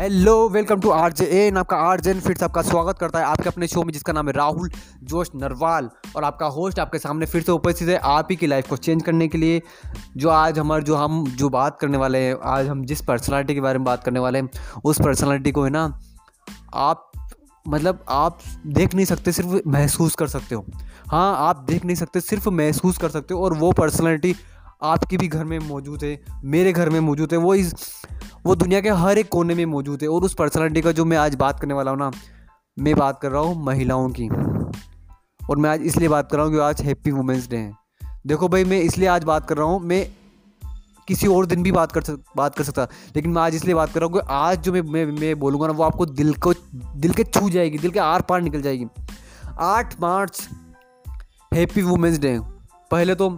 Hello welcome to R J N आपका R J N फिर से आपका स्वागत करता है आपके अपने शो में, जिसका नाम है राहुल, जोश नरवाल। और आपका होस्ट आपके सामने फिर से उपस्थित है आप ही की लाइफ को चेंज करने के लिए, जो आज हमारे, जो हम, जो बात करने वाले हैं, आज हम जिस पर्सनालिटी के बारे में बात करने वाले हैं, उस पर्सनालिटी को है ना, आप मतलब आप देख नहीं सकते, सिर्फ़ महसूस कर सकते हो। हाँ आप देख नहीं सकते, सिर्फ़ महसूस कर सकते हो, और वो पर्सनैलिटी आपके भी घर में मौजूद है, मेरे घर में मौजूद है, वो इस वो दुनिया के हर एक कोने में मौजूद है और उस पर्सनैलिटी का जो मैं आज बात करने वाला हूँ ना, मैं बात कर रहा हूँ महिलाओं की। और मैं आज इसलिए बात कर रहा हूँ कि आज हैप्पी वुमेंस डे है। देखो भाई, मैं इसलिए आज बात कर रहा हूँ, मैं किसी और दिन भी बात कर सक, बात कर सकता, लेकिन मैं आज इसलिए बात कर रहा हूँ कि आज जो मैं मैं मैं बोलूँगा ना, वो आपको दिल को, दिल के छू जाएगी, दिल के आर पार निकल जाएगी। आठ मार्च हैप्पी वुमेंस डे पहले तो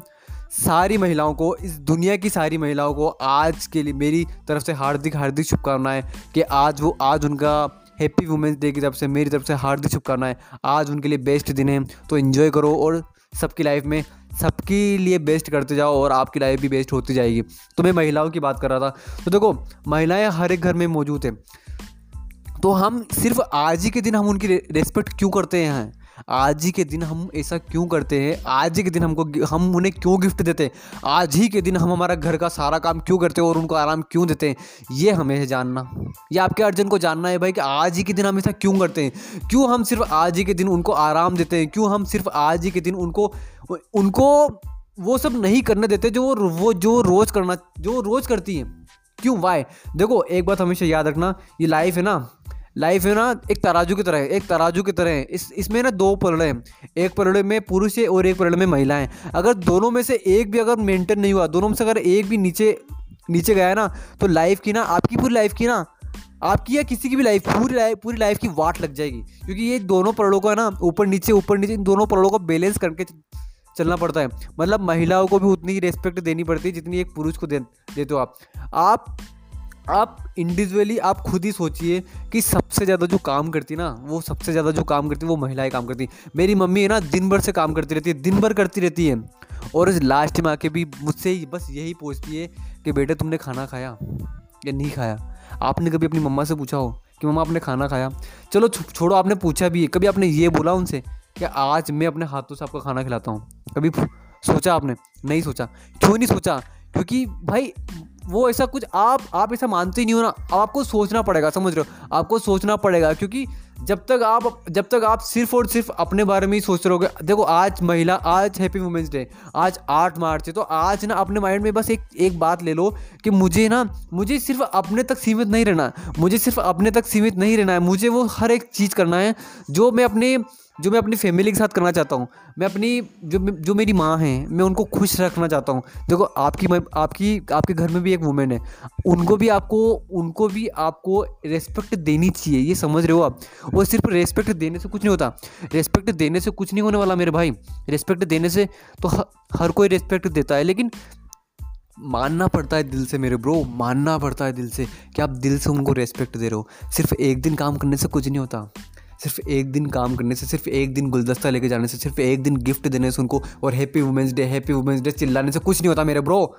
सारी महिलाओं को, इस दुनिया की सारी महिलाओं को आज के लिए मेरी तरफ़ से हार्दिक हार्दिक शुभकामनाएँ कि आज वो, आज उनका हैप्पी वुमेंस डे की तरफ़ से मेरी तरफ़ से हार्दिक शुभकामनाएँ। आज उनके लिए बेस्ट दिन है तो इन्जॉय करो और सबकी लाइफ में सबके लिए बेस्ट करते जाओ और आपकी लाइफ भी बेस्ट होती जाएगी। तो मैं महिलाओं की बात कर रहा था। तो देखो, महिलाएँ हर एक घर में मौजूद हैं। तो हम सिर्फ़ आज ही के दिन हम उनकी रेस्पेक्ट क्यों करते हैं? आज ही के दिन हम ऐसा क्यों करते हैं? आज ही के दिन हमको हम उन्हें क्यों गिफ्ट देते हैं? आज ही के दिन हम हमारा घर का सारा काम क्यों करते हैं और उनको आराम क्यों देते हैं? ये हमें है जानना। ये आपके अर्जन को जानना है भाई कि आज ही के दिन हम ऐसा क्यों करते हैं? क्यों हम सिर्फ़ आज ही के दिन उनको आराम देते हैं? क्यों हम सिर्फ़ आज ही के दिन उनको उनको वो सब नहीं करने देते जो वो जो रोज़ करना, जो रोज़ करती हैं? क्यों? वाई देखो, एक बात हमेशा याद रखना, ये लाइफ है ना लाइफ है ना, एक तराजू की तरह है, एक तराजू की तरह है। इस, इसमें ना दो पलड़े हैं। एक पलड़े में पुरुष है और एक पलड़े में महिला है। अगर दोनों में से एक भी अगर मेंटेन नहीं हुआ, दोनों में से अगर एक भी नीचे नीचे गया ना तो लाइफ की ना, आपकी पूरी लाइफ की ना, आपकी या किसी की भी लाइफ, पूरी लाइफ पूरी लाइफ की वाट लग जाएगी। क्योंकि ये दोनों पलड़ों का ना, ऊपर नीचे ऊपर नीचे, इन दोनों पलड़ों को बैलेंस करके चलना पड़ता है। मतलब महिलाओं को भी उतनी ही रेस्पेक्ट देनी पड़ती है जितनी एक पुरुष को दे, देते हो आप। आप आप इंडिविजुअली आप खुद ही सोचिए कि सबसे ज़्यादा जो काम करती ना, वो सबसे ज़्यादा जो काम करती, वो महिलाएँ काम करती। मेरी मम्मी है ना, दिन भर से काम करती रहती है, दिन भर करती रहती है। और लास्ट में आके भी मुझसे बस यही पूछती है कि बेटे, तुमने खाना खाया या नहीं खाया? आपने कभी अपनी मम्मा से पूछा हो कि मम्मा, आपने खाना खाया? चलो छोड़ो, आपने पूछा भी है। कभी आपने ये बोला उनसे कि आज मैं अपने हाथों से आपका खाना खिलाता हूँ? कभी सोचा आपने? नहीं सोचा। क्यों नहीं सोचा? क्योंकि भाई वो ऐसा कुछ आप आप ऐसा मानते ही नहीं हो ना, अब आपको सोचना पड़ेगा, समझ रहे हो? आपको सोचना पड़ेगा, क्योंकि जब तक आप, जब तक आप सिर्फ़ और सिर्फ़ अपने बारे में ही सोच रहोगे, देखो आज महिला, आज हैप्पी वुमेंस डे आज आठ मार्च है तो आज ना अपने माइंड में बस एक एक बात ले लो कि मुझे ना, मुझे सिर्फ़ अपने तक सीमित नहीं रहना, मुझे सिर्फ़ अपने तक सीमित नहीं रहना है, मुझे वो हर एक चीज़ करना है, जो मैं अपने जो मैं अपनी फैमिली के साथ करना चाहता हूँ, मैं अपनी जो जो मेरी माँ हैं, मैं उनको खुश रखना चाहता हूँ। देखो, आपकी आपकी, आपके घर में भी एक वुमेन है। उनको भी आपको, उनको भी आपको रेस्पेक्ट देनी चाहिए, ये समझ रहे हो आप? वो सिर्फ़ रेस्पेक्ट देने से कुछ नहीं होता। रेस्पेक्ट देने से कुछ नहीं होने वाला मेरे भाई। रेस्पेक्ट देने से तो हर कोई रेस्पेक्ट देता है, लेकिन मानना पड़ता है दिल से मेरे ब्रो मानना पड़ता है दिल से कि आप दिल से उनको रेस्पेक्ट दे रहे हो। सिर्फ़ एक दिन काम करने से कुछ नहीं होता। सिर्फ़ एक दिन काम करने से सिर्फ़ एक दिन गुलदस्ता लेके जाने से सिर्फ़ एक दिन गिफ्ट देने से उनको और happy women's day happy women's day चिल्लाने से कुछ नहीं होता मेरे ब्रो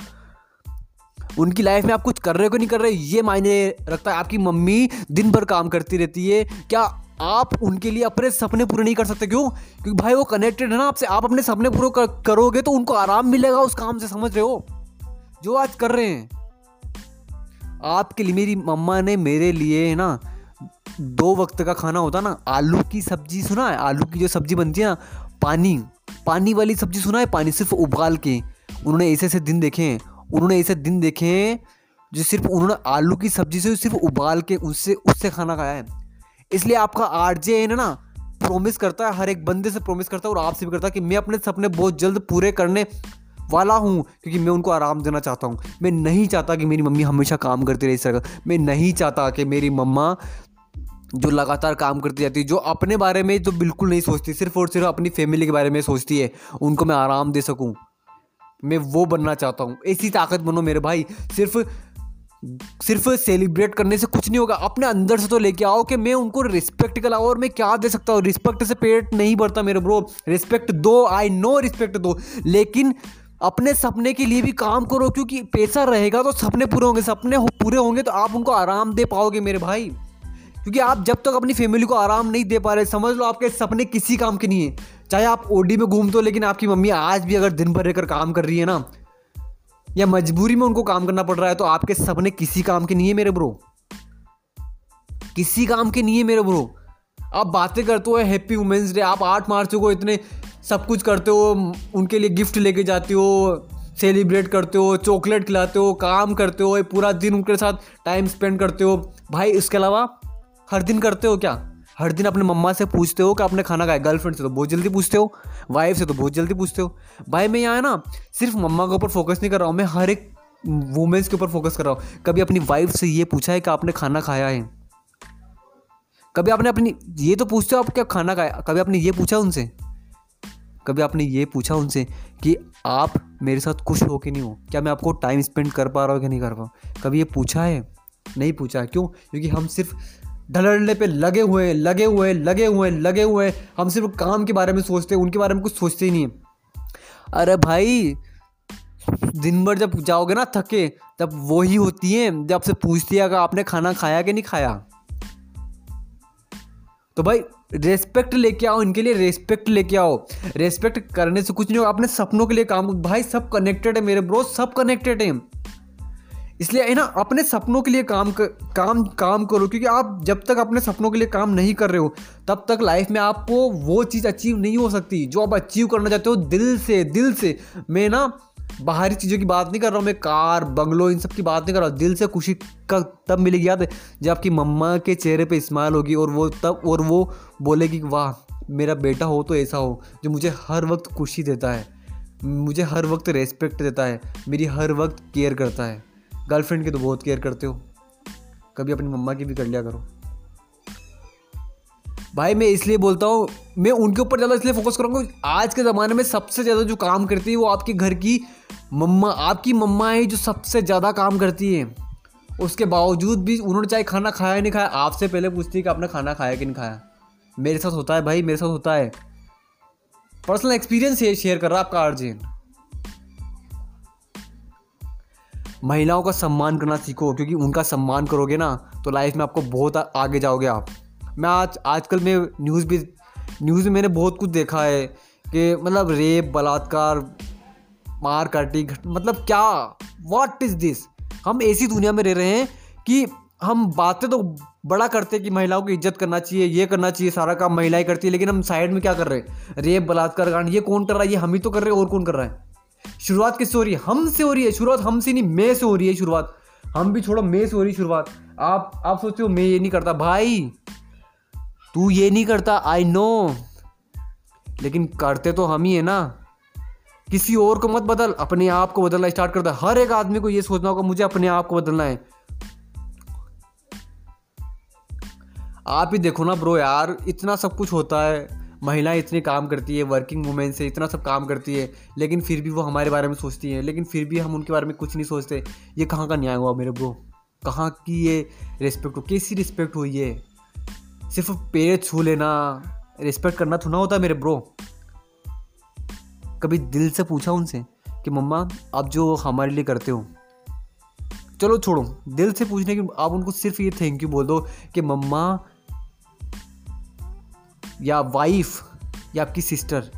उनकी लाइफ में आप कुछ कर रहे हो कि नहीं कर रहे ये मायने रखता है। आपकी मम्मी दिन भर काम करती रहती है। क्या आप उनके लिए अपने सपने पूरे नहीं कर सकते क्यों? क्योंकि भाई वो कनेक्टेड है ना आपसे। आप अपने सपने पूरे कर, करोगे तो उनको आराम मिलेगा उस काम से समझ रहे हो? जो आज कर रहे हैं। आपके लिए मेरी मम्मा ने मेरे लिए है ना दो वक्त का खाना होता ना, आलू की सब्ज़ी सुना है? आलू की जो सब्ज़ी बनती है ना, पानी पानी वाली सब्ज़ी सुना है? पानी सिर्फ़ उबाल के। उन्होंने ऐसे ऐसे दिन देखे हैं। उन्होंने ऐसे दिन देखे हैं जो सिर्फ़ उन्होंने आलू की सब्ज़ी से सिर्फ़ उबाल के उससे उससे खाना खाया है। इसलिए आपका आर जे है ना प्रोमिस करता है, हर एक बंदे से प्रोमिस करता है और आपसे भी करता है कि मैं अपने सपने बहुत जल्द पूरे करने वाला हूँ, क्योंकि मैं उनको आराम देना चाहता हूँ। मैं नहीं चाहता कि मेरी मम्मी हमेशा काम करती रहे तरह मैं नहीं चाहता कि मेरी मम्मा जो लगातार काम करती जाती है, जो अपने बारे में तो बिल्कुल नहीं सोचती, सिर्फ़ और सिर्फ़ अपनी फैमिली के बारे में सोचती है, उनको मैं आराम दे सकूँ। मैं वो बनना चाहता हूँ। ऐसी ताकत बनो मेरे भाई, सिर्फ़ सिर्फ़ सेलिब्रेट करने से कुछ नहीं होगा। अपने अंदर से तो लेके आओ कि मैं उनको रिस्पेक्ट कराऊँ और मैं क्या दे सकता हूँ। रिस्पेक्ट से पेट नहीं भरता मेरे ब्रो रिस्पेक्ट दो आई नो रिस्पेक्ट दो। लेकिन अपने सपने के लिए भी काम करो, क्योंकि पैसा रहेगा तो सपने पूरे होंगे। सपने पूरे होंगे तो आप उनको आराम दे पाओगे मेरे भाई। क्योंकि आप जब तक अपनी फैमिली को आराम नहीं दे पा रहे, समझ लो आपके सपने किसी काम के नहीं है। चाहे आप ओडी में घूमते हो लेकिन आपकी मम्मी आज भी अगर दिन भर रहकर काम कर रही है ना, या मजबूरी में उनको काम करना पड़ रहा है तो आपके सपने किसी काम के नहीं है मेरे ब्रो किसी काम के नहीं है मेरे ब्रो आप बातें करते हो हैप्पी वुमेंस डे आप आठ मार्च को इतने सब कुछ करते हो, उनके लिए गिफ्ट लेके जाते हो सेलिब्रेट करते हो चॉकलेट खिलाते हो, काम करते हो पूरा दिन उनके साथ टाइम स्पेंड करते हो। भाई, इसके अलावा हर दिन करते हो क्या? हर दिन अपने मम्मा से पूछते हो कि आपने खाना खाया? गर्लफ्रेंड से तो बहुत जल्दी पूछते हो वाइफ से तो बहुत जल्दी पूछते हो। भाई, मैं यहाँ ना, सिर्फ़ मम्मा के ऊपर फोकस नहीं कर रहा हूँ, मैं हर एक वुमेंस के ऊपर फोकस कर रहा हूँ। कभी अपनी वाइफ से ये पूछा है कि आपने खाना खाया है? कभी आपने अपनी, ये तो पूछते हो आप क्या खाना खाया? कभी आपने ये पूछा उनसे? कभी आपने ये पूछा उनसे कि आप मेरे साथ खुश हो कि नहीं हो? क्या मैं आपको टाइम स्पेंड कर पा रहा हूँ कि नहीं कर पा रहा कभी ये पूछा है? नहीं पूछा क्यों? क्योंकि हम सिर्फ़ ढलने पे लगे हुए हैं लगे हुए हैं लगे हुए हैं लगे हुए। हैं हम सिर्फ़ काम के बारे में सोचते हैं, उनके बारे में कुछ सोचते ही नहीं अरे भाई, दिन भर जब जाओगे ना थके, तब वो ही होती है जब आपसे पूछती है, अगर आपने खाना खाया कि नहीं खाया? तो भाई रेस्पेक्ट लेके आओ, इनके लिए रेस्पेक्ट लेके आओ। रेस्पेक्ट करने से कुछ नहीं होगा, अपने सपनों के लिए काम भाई, सब कनेक्टेड है मेरे ब्रो सब कनेक्टेड है। इसलिए है ना अपने सपनों के लिए काम कर, काम काम करो क्योंकि आप जब तक अपने सपनों के लिए काम नहीं कर रहे हो तब तक लाइफ में आपको वो चीज़ अचीव नहीं हो सकती जो आप अचीव करना चाहते हो दिल से दिल से। मैं ना बाहरी चीज़ों की बात नहीं कर रहा हूँ मैं कार बंगलो इन सब की बात नहीं कर रहा हूँ दिल से खुशी का तब मिलेगी याद है जब आपकी मम्मा के चेहरे पे स्माइल होगी और वो तब और वो बोलेगी वाह मेरा बेटा हो तो ऐसा हो जो मुझे हर वक्त खुशी देता है मुझे हर वक्त रेस्पेक्ट देता है मेरी हर वक्त केयर करता है। गर्लफ्रेंड की तो बहुत केयर करते हो। कभी अपनी मम्मा की भी कर लिया करो। भाई, मैं इसलिए बोलता हूँ, मैं उनके ऊपर ज़्यादा इसलिए फोकस करूँगा आज के ज़माने में सबसे ज़्यादा जो काम करती है वो आपके घर की मम्मा, आपकी मम्मा है जो सबसे ज़्यादा काम करती है। उसके बावजूद भी उन्होंने चाहे खाना खाया नहीं खाया, आपसे पहले पूछती है कि आपने खाना खाया कि नहीं खाया। मेरे साथ होता है भाई, मेरे साथ होता है। पर्सनल एक्सपीरियंस ये शेयर कर रहा है आपका अर्जेंट महिलाओं का सम्मान करना सीखो, क्योंकि उनका सम्मान करोगे ना तो लाइफ में आपको बहुत आगे जाओगे आप। मैं आज, आजकल में न्यूज़ भी न्यूज़ में मैंने बहुत कुछ देखा है कि मतलब रेप, बलात्कार, मार काटी मतलब क्या व्हाट इज़ दिस हम ऐसी दुनिया में रह रहे हैं कि हम बातें तो बड़ा करते हैं कि महिलाओं की इज़्ज़त करना चाहिए, ये करना चाहिए, सारा काम महिलाएँ करती है, लेकिन हम साइड में क्या कर रहे हैं? रेप, बलात्कार, कांड, ये कौन कर रहा है? ये हम ही तो कर रहे हैं, और कौन कर रहा है? शुरुआत किससे हो रही है? हमसे हो रही है। शुरुआत हमसे नहीं, मैं से हो रही है शुरुआत। हम भी छोड़ो, मैं से हो रही है शुरुआत। आप आप सोचते हो मैं ये नहीं करता। भाई, तू ये नहीं करता आई नो लेकिन करते तो हम ही है ना। किसी और को मत बदल, अपने आप को बदलना स्टार्ट कर दे। हर एक आदमी को ये सोचना होगा, मुझे अपने आप को बदलना है। आप ही देखो ना ब्रो यार, इतना सब कुछ होता है। महिलाएँ इतने काम करती है वर्किंग वुमेन से इतना सब काम करती है, लेकिन फिर भी वो हमारे बारे में सोचती है, लेकिन फिर भी हम उनके बारे में कुछ नहीं सोचते। ये कहाँ का न्याय हुआ मेरे ब्रो कहाँ की ये रिस्पेक्ट हो? कैसी रिस्पेक्ट हुई है सिर्फ़ पैर छू लेना रिस्पेक्ट करना थोड़ा होता मेरे ब्रो कभी दिल से पूछा उनसे कि, मम्मा, आप जो हमारे लिए करते हो, चलो छोड़ो। दिल से पूछने की, आप उनको सिर्फ़ ये थैंक यू बोल दो कि, मम्मा या वाइफ या आपकी सिस्टर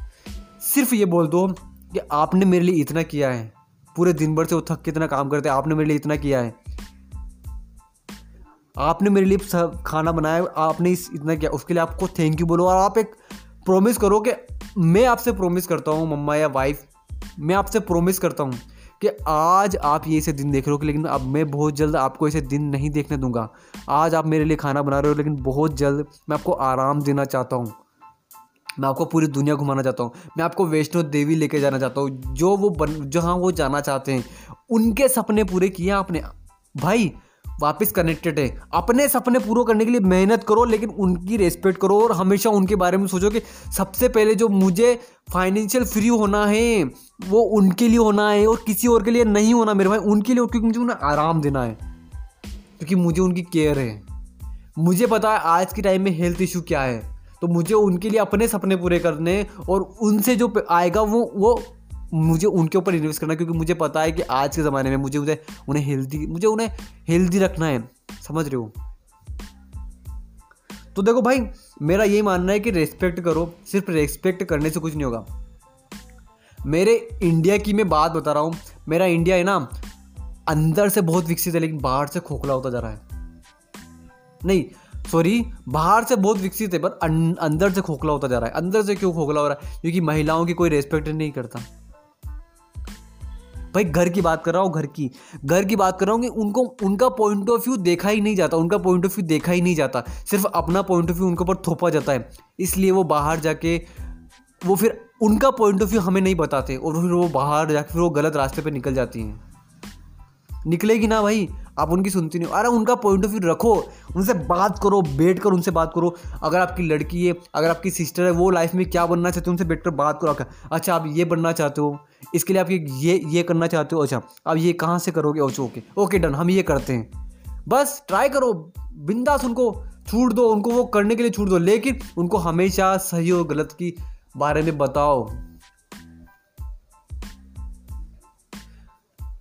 सिर्फ़ ये बोल दो कि आपने मेरे लिए इतना किया है। पूरे दिन भर से वो थक के इतना काम करते हैं, आपने मेरे लिए इतना किया है। आपने मेरे लिए खाना बनाया, आपने इस इतना किया, उसके लिए आपको थैंक यू बोलो और आप एक प्रोमिस करो कि मैं आपसे प्रोमिस करता हूँ, मम्मा या वाइफ मैं आपसे प्रोमिस करता हूँ। कि आज आप ये ऐसे दिन देख रहे हो कि लेकिन अब मैं बहुत जल्द आपको ऐसे दिन नहीं देखने दूँगा। आज आप मेरे लिए खाना बना रहे हो, लेकिन बहुत जल्द मैं आपको आराम देना चाहता हूँ। मैं आपको पूरी दुनिया घुमाना चाहता हूँ। मैं आपको वैष्णो देवी लेके जाना चाहता हूँ। जो वो बन जहाँ वो जाना चाहते हैं। उनके सपने पूरे किए आपने। भाई वापस कनेक्टेड है। अपने सपने पूरे करने के लिए मेहनत करो, लेकिन उनकी रेस्पेक्ट करो और हमेशा उनके बारे में सोचो कि सबसे पहले जो मुझे फाइनेंशियल फ्री होना है, वो उनके लिए होना है और किसी और के लिए नहीं होना मेरे भाई, उनके लिए क्योंकि मुझे उन्हें आराम देना है। क्योंकि मुझे उनकी केयर है। मुझे पता है आज के टाइम में हेल्थ इशू क्या है। तो मुझे उनके लिए अपने सपने पूरे करने और उनसे जो आएगा वो वो मुझे उनके ऊपर इन्वेस्ट करना क्योंकि मुझे पता है कि आज के ज़माने में मुझे मुझे उन्हें हेल्दी मुझे उन्हें हेल्दी रखना है। समझ रहे हो? तो देखो भाई मेरा यही मानना है कि रेस्पेक्ट करो सिर्फ़ रेस्पेक्ट करने से कुछ नहीं होगा। मेरे इंडिया की मैं बात बता रहा हूँ मेरा इंडिया है ना अंदर से बहुत विकसित है लेकिन बाहर से खोखला होता जा रहा है। नहीं सॉरी बाहर से बहुत विकसित है पर अं-, अंदर से खोखला होता जा रहा है। अंदर से क्यों खोखला हो रहा है? क्योंकि महिलाओं की कोई रेस्पेक्ट नहीं करता। भाई, घर की बात कर रहा हूँ, घर की। घर की बात कर रहा हूँ कि उनको, उनका पॉइंट ऑफ़ व्यू देखा ही नहीं जाता, उनका पॉइंट ऑफ़ व्यू देखा ही नहीं जाता। सिर्फ़ अपना पॉइंट ऑफ़ व्यू उनके ऊपर थोपा जाता है। इसलिए वो बाहर जाके, वो फिर उनका पॉइंट ऑफ़ व्यू हमें नहीं बताते, और फिर वो बाहर जाके फिर वो गलत रास्ते पर निकल जाती हैं। निकलेगी ना भाई। आप उनकी सुनती नहीं हो। अरे उनका पॉइंट ऑफ़ व्यू रखो। उनसे बात करो, बैठ कर उनसे बात करो। अगर आपकी लड़की है, अगर आपकी सिस्टर है, वो लाइफ में क्या बनना चाहते हो, उनसे बैठ कर बात करो। अच्छा आप ये बनना चाहते हो? इसके लिए आप ये ये करना चाहते हो? अच्छा आप ये कहाँ से करोगे? अच्छा ओके ओके डन हम ये करते हैं। बस ट्राई करो। बिंदास उनको छूट दो। उनको वो करने के लिए छूट दो। लेकिन उनको हमेशा सही और गलत की बारे में बताओ।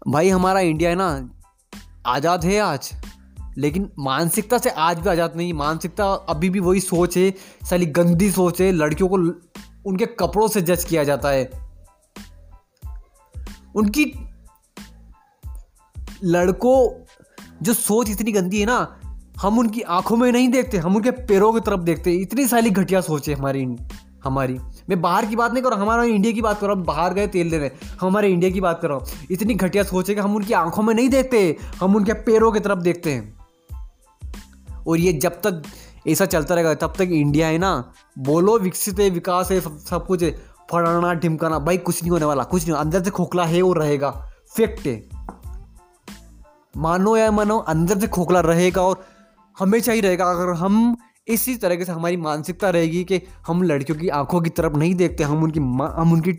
भाई, हमारा इंडिया है ना, आज़ाद है आज, लेकिन मानसिकता से आज भी आज़ाद नहीं, मानसिकता अभी भी वही सोच है, साली गंदी सोच है, लड़कियों को उनके कपड़ों से जज किया जाता है। उनकी लड़कों, जो सोच इतनी गंदी है ना, हम उनकी आँखों में नहीं देखते, हम उनके पैरों की तरफ़ देखते, इतनी सारी घटिया सोच है हमारी। हमारी। मैं बाहर की बात नहीं कर रहा हूँ, हमारा इंडिया की बात कर रहा हूँ, बाहर गए तेल लेने हम हमारे इंडिया की बात कर रहा हूँ। इतनी घटिया सोच है कि हम उनकी आँखों में नहीं देखते, हम उनके पैरों की तरफ़ देखते हैं। और ये जब तक ऐसा चलता रहेगा, तब तक इंडिया है ना, बोलो विकसित है, विकास है, सब सब कुछ फड़ाना ढिमकाना, भाई कुछ नहीं होने वाला, कुछ नहीं, अंदर से खोखला है वो रहेगा फैक्ट है। मानो या मानो, अंदर से खोखला रहेगा और हमेशा ही रहेगा, अगर हम इसी तरीके से हमारी मानसिकता रहेगी कि हम लड़कियों की आँखों की तरफ़ नहीं देखते, हम उनकी हम उनकी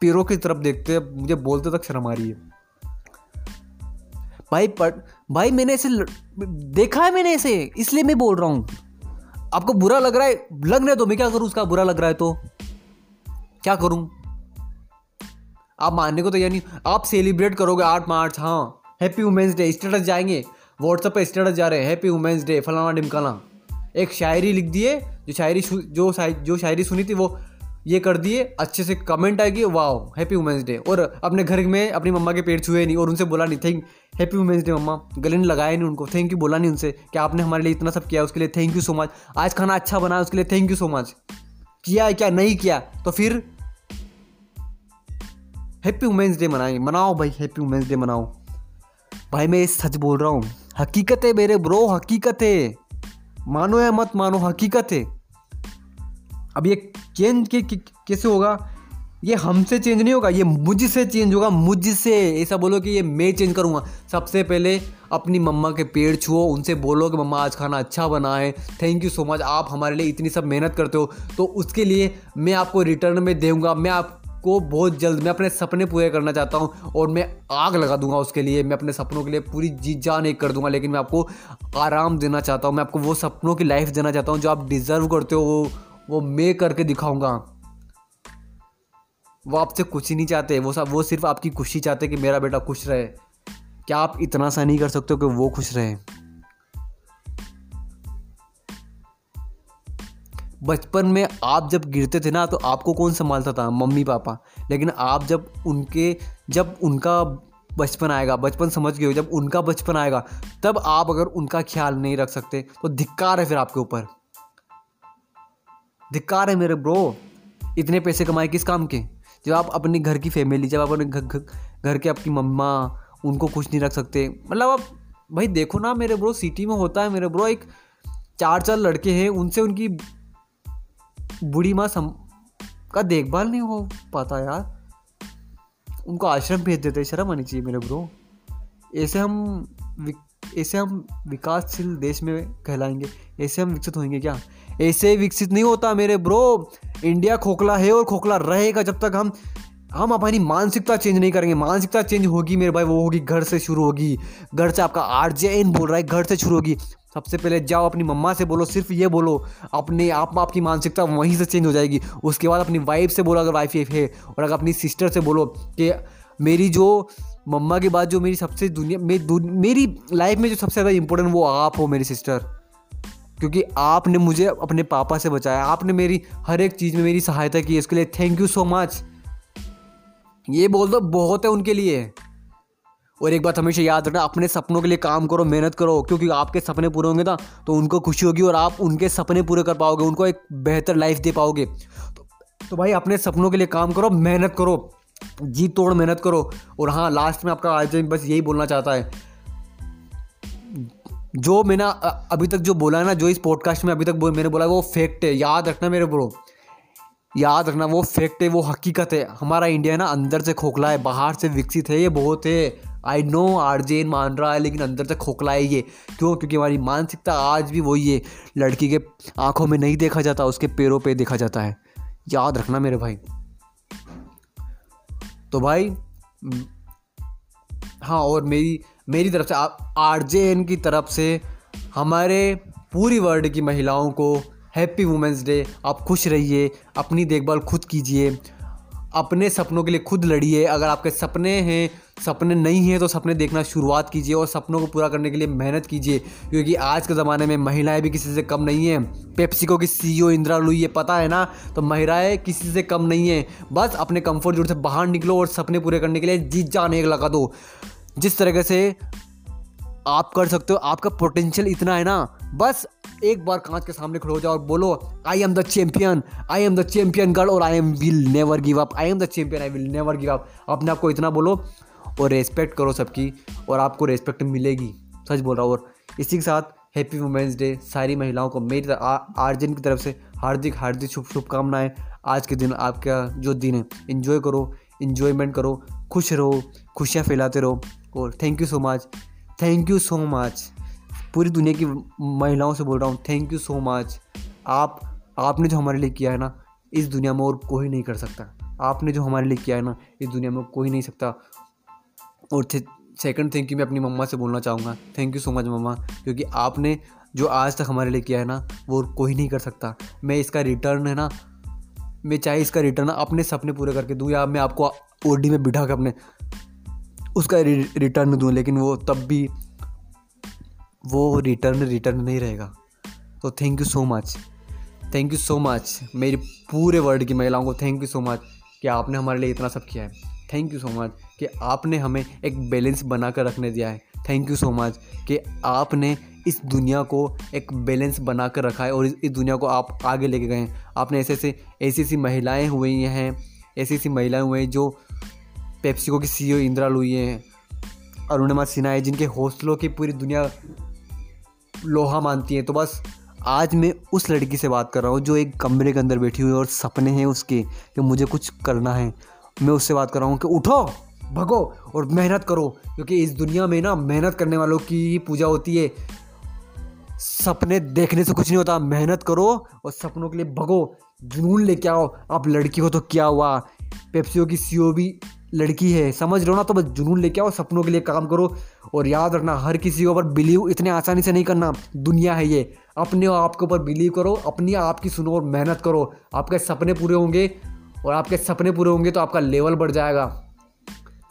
पैरों की तरफ़ देखते हैं, मुझे बोलते तक शर्म आ रही है। भाई, पर, भाई मैंने ऐसे देखा है मैंने ऐसे इसलिए मैं बोल रहा हूँ। आपको बुरा लग रहा है, लग रहा है तो मैं क्या करूँ, उसका बुरा लग रहा है तो? क्या करूँ? आप मानने को तो यानी आप सेलिब्रेट करोगे आठ मार्च हाँ। हैप्पी वुमेंस डे स्टेटस जाएँगे। व्हाट्सएप पे स्टेटस जा रहे हैं हैप्पी वुमेंस डे फलाना डिमकाना। एक शायरी लिख दिए जो शायरी जो शायरी, जो शायरी सुनी थी वो ये कर दिए अच्छे से कमेंट आएगी वाह हैप्पी वुमेंस डे और अपने घर में अपनी मम्मा के पेड़ छुए नहीं और उनसे बोला नहीं थैंक हैप्पी वुमेंस डे मम्मा गले ने लगाया नहीं उनको थैंक यू बोला नहीं उनसे कि आपने हमारे लिए इतना सब किया उसके लिए थैंक यू सो मच आज खाना अच्छा बना उसके लिए थैंक यू सो मच किया क्या? नहीं किया तो फिर हैप्पी वुमेंस डे मनाएँगे। मनाओ भाई हैप्पी वुमेंस डे मनाओ। भाई मैं सच बोल रहा हूँ हकीकत है मेरे ब्रो हकीकत है। मानो या मत मानो, हकीकत है। अब ये चेंज के कैसे होगा? ये हमसे चेंज नहीं होगा, ये मुझसे चेंज होगा, मुझसे। ऐसा बोलो कि ये मैं चेंज करूँगा। सबसे पहले अपनी मम्मा के पेड़ छुओ, उनसे बोलो कि मम्मा, आज खाना अच्छा बना है। थैंक यू सो मच आप हमारे लिए इतनी सब मेहनत करते हो। तो उसके लिए मैं आपको रिटर्न में दूँगा मैं आप को बहुत जल्द मैं अपने सपने पूरे करना चाहता हूँ और मैं आग लगा दूँगा उसके लिए, मैं अपने सपनों के लिए पूरी जी जान एक कर दूँगा, लेकिन मैं आपको आराम देना चाहता हूँ, मैं आपको वो सपनों की लाइफ देना चाहता हूँ जो आप डिज़र्व करते हो, वो वो मैं करके दिखाऊँगा। वो आपसे कुछ ही नहीं चाहते, वो सब, वो सिर्फ़ आपकी खुशी चाहते कि मेरा बेटा खुश रहे। क्या आप इतना सा नहीं कर सकते हो कि वो खुश रहे? बचपन में आप जब गिरते थे ना तो आपको कौन संभालता था? मम्मी, पापा। लेकिन आप जब उनके, जब उनका बचपन आएगा, बचपन समझ गए हो, जब उनका बचपन आएगा, तब आप अगर उनका ख्याल नहीं रख सकते तो धिक्कार है फिर आपके ऊपर। धिक्कार है मेरे ब्रो। इतने पैसे कमाए किस काम के? जब आप अपने घर की फैमिली जब आप अपने घर के आपकी मम्मा, उनको खुश नहीं रख सकते। मतलब आप, भाई देखो ना मेरे ब्रो सिटी में होता है मेरे ब्रो, एक चार चार लड़के हैं, उनसे उनकी बूढ़ी माँ सम का देखभाल नहीं हो पाता यार। उनको आश्रम भेज देते, शर्म आनी चाहिए मेरे ब्रो ऐसे हम ऐसे हम विकासशील देश में कहलाएँगे, ऐसे हम विकसित होंगे क्या? ऐसे विकसित नहीं होता मेरे ब्रो इंडिया खोखला है और खोखला रहेगा जब तक हम हम अपनी मानसिकता चेंज नहीं करेंगे। मानसिकता चेंज होगी मेरे भाई, वो होगी, घर से शुरू होगी। घर से आपका आर बोल रहा है, घर से शुरू होगी। सबसे पहले जाओ अपनी मम्मा से बोलो सिर्फ़ ये बोलो अपने आप आपकी मानसिकता वहीं से चेंज हो जाएगी। उसके बाद अपनी वाइफ से बोलो अगर वाइफ है और अगर अपनी सिस्टर से बोलो कि मेरी जो मम्मा के बाद जो मेरी सबसे दुनिया मे, दु, मेरी लाइफ में जो सबसे ज़्यादा इंपॉर्टेंट वो आप हो मेरी सिस्टर क्योंकि आपने मुझे अपने पापा से बचाया आपने मेरी हर एक चीज़ में मेरी सहायता की इसके लिए थैंक यू सो मच ये बोल दो बहुत है उनके लिए। और एक बात हमेशा याद रखना अपने सपनों के लिए काम करो मेहनत करो क्योंकि आपके सपने पूरे होंगे ना तो उनको खुशी होगी और आप उनके सपने पूरे कर पाओगे उनको एक बेहतर लाइफ दे पाओगे। तो, तो भाई अपने सपनों के लिए काम करो मेहनत करो जी तोड़ मेहनत करो। और हाँ लास्ट में आपका आज बस यही बोलना चाहता है। जो मैंने अभी तक जो बोला है ना जो इस पॉडकास्ट में अभी तक मैंने बोला वो फैक्ट है। याद रखना मेरे ब्रो याद रखना वो फैक्ट है वो हकीकत है। हमारा इंडिया ना अंदर से खोखला है बाहर से विकसित है ये बहुत है। आई नो आरजेन मान रहा है, लेकिन अंदर से खोखला है ये। क्यों? क्योंकि हमारी मानसिकता आज भी वही है। लड़की के आँखों में नहीं देखा जाता, उसके पैरों पे देखा जाता है। याद रखना मेरे भाई। तो भाई हाँ और मेरी मेरी तरफ़ से आर जे एन की तरफ़ से हमारे पूरी वर्ल्ड की महिलाओं को हैप्पी वुमेंस डे आप खुश रहिए, अपनी देखभाल खुद कीजिए। अपने सपनों के लिए खुद लड़िए अगर आपके सपने हैं, सपने नहीं हैं तो सपने देखना शुरुआत कीजिए और सपनों को पूरा करने के लिए मेहनत कीजिए। क्योंकि आज के ज़माने में महिलाएँ भी किसी से कम नहीं हैं। पेप्सिको की सीईओ इंदिरा लुई, ये पता है ना? तो महिलाएँ किसी से कम नहीं हैं। बस अपने कंफर्ट जोन से बाहर निकलो और सपने पूरे करने के लिए जीत जान एक लगा दो। जिस तरीके से आप कर सकते हो, आपका पोटेंशियल इतना है ना? बस एक बार कांच के सामने खड़े हो जाओ और बोलो I am the champion I am the champion girl और I am will never give up I am the champion I will never give up अपने आप को इतना बोलो और रेस्पेक्ट करो सबकी और आपको रेस्पेक्ट मिलेगी। सच बोल रहा हूँ और इसी के साथ हैप्पी वुमेंस डे सारी महिलाओं को मेरी आर्जन की तरफ़ से हार्दिक हार्दिक शुभ, शुभकामनाएँ। आज के दिन आपका जो दिन है इन्जॉय करो इन्जॉयमेंट करो, खुश रहो, खुशियाँ फैलाते रहो और thank you so much thank you so much पूरी दुनिया की महिलाओं से बोल रहा हूँ थैंक यू सो मच आप, आपने जो हमारे लिए किया है ना, इस दुनिया में और कोई नहीं कर सकता। आपने जो हमारे लिए किया है ना, इस दुनिया में कोई नहीं सकता। और सेकंड थिंग कि मैं अपनी मम्मा से बोलना चाहूँगा थैंक यू सो मच मम्मा, क्योंकि आपने जो आज तक हमारे लिए किया है ना, वो कोई नहीं कर सकता। मैं इसका रिटर्न है ना, मैं चाहे इसका रिटर्न अपने सपने पूरे करके दूँ या मैं आपको ओडी में बिठा के अपने, उसका रिटर्न दूँ, लेकिन वो तब भी वो रिटर्न रिटर्न नहीं रहेगा। तो thank you so much thank you so much मेरी पूरे वर्ल्ड की महिलाओं को थैंक यू सो मच कि आपने हमारे लिए इतना सब किया है। थैंक यू सो मच कि आपने हमें एक बैलेंस बना कर रखने दिया है। थैंक यू सो मच कि आपने इस दुनिया को एक बैलेंस बना कर रखा है और इस दुनिया को आप आगे लेके गए हैं। आपने ऐसे ऐसे, ऐसी ऐसी महिलाएँ हुई हैं, ऐसी ऐसी महिलाएँ हुई हैं जो पेप्सिको की सी इंदिरा लुई हैं, अरुणिमा सिन्हा है, जिनके हौसलों की पूरी दुनिया लोहा मानती हैं। तो बस आज मैं उस लड़की से बात कर रहा हूँ जो एक कमरे के अंदर बैठी हुई है और सपने हैं उसके कि मुझे कुछ करना है। मैं उससे बात कर रहा हूँ कि उठो, भगो और मेहनत करो, क्योंकि इस दुनिया में ना मेहनत करने वालों की ही पूजा होती है। सपने देखने से कुछ नहीं होता। मेहनत करो और सपनों के लिए भगो। जुनून लेके आओ। आप लड़की हो तो क्या हुआ? पेप्सियो की सीओ भी लड़की है। समझ रहे हो ना? तो बस जुनून लेके आओ, सपनों के लिए काम करो और याद रखना, हर किसी के ऊपर बिलीव इतने आसानी से नहीं करना। दुनिया है ये। अपने आप के ऊपर बिलीव करो, अपनी आप की सुनो और मेहनत करो। आपके सपने पूरे होंगे और आपके सपने पूरे होंगे तो आपका लेवल बढ़ जाएगा।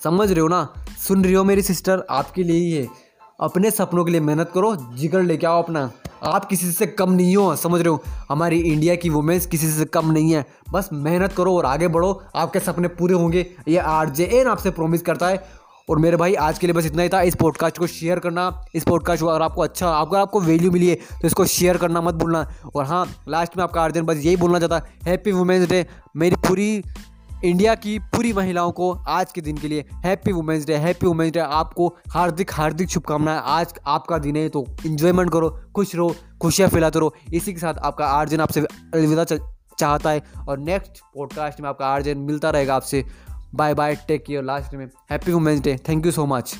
समझ रहे हो ना? सुन रही हो मेरी सिस्टर आपके लिए ही है। अपने सपनों के लिए मेहनत करो जिगर लेके आओ अपना। आप किसी से कम नहीं हो, समझ रहे हो? हमारी इंडिया की वुमेन्स किसी से कम नहीं है। बस मेहनत करो और आगे बढ़ो। आपके सपने पूरे होंगे। ये आर जे एन आपसे प्रॉमिस करता है। और मेरे भाई, आज के लिए बस इतना ही था। इस पॉडकास्ट को शेयर करना। इस पॉडकास्ट को अगर आपको अच्छा अगर आपको वैल्यू मिली है तो इसको शेयर करना मत भूलना। और हाँ लास्ट में आपका अर्जन बस यही बोलना चाहता हैप्पी वुमेंस डे मेरी पूरी इंडिया की पूरी महिलाओं को आज के दिन के लिए happy women's day happy women's day आपको हार्दिक हार्दिक शुभकामनाएँ। आज आपका दिन है तो इन्जॉयमेंट करो, खुश रहो, खुशियाँ फैलाते रहो। इसी के साथ आपका आर्जन आपसे अलविदा चाहता है। और नेक्स्ट पॉडकास्ट में आपका आर्जन मिलता रहेगा आपसे। Bye bye take care last में। Happy women's day thank you so much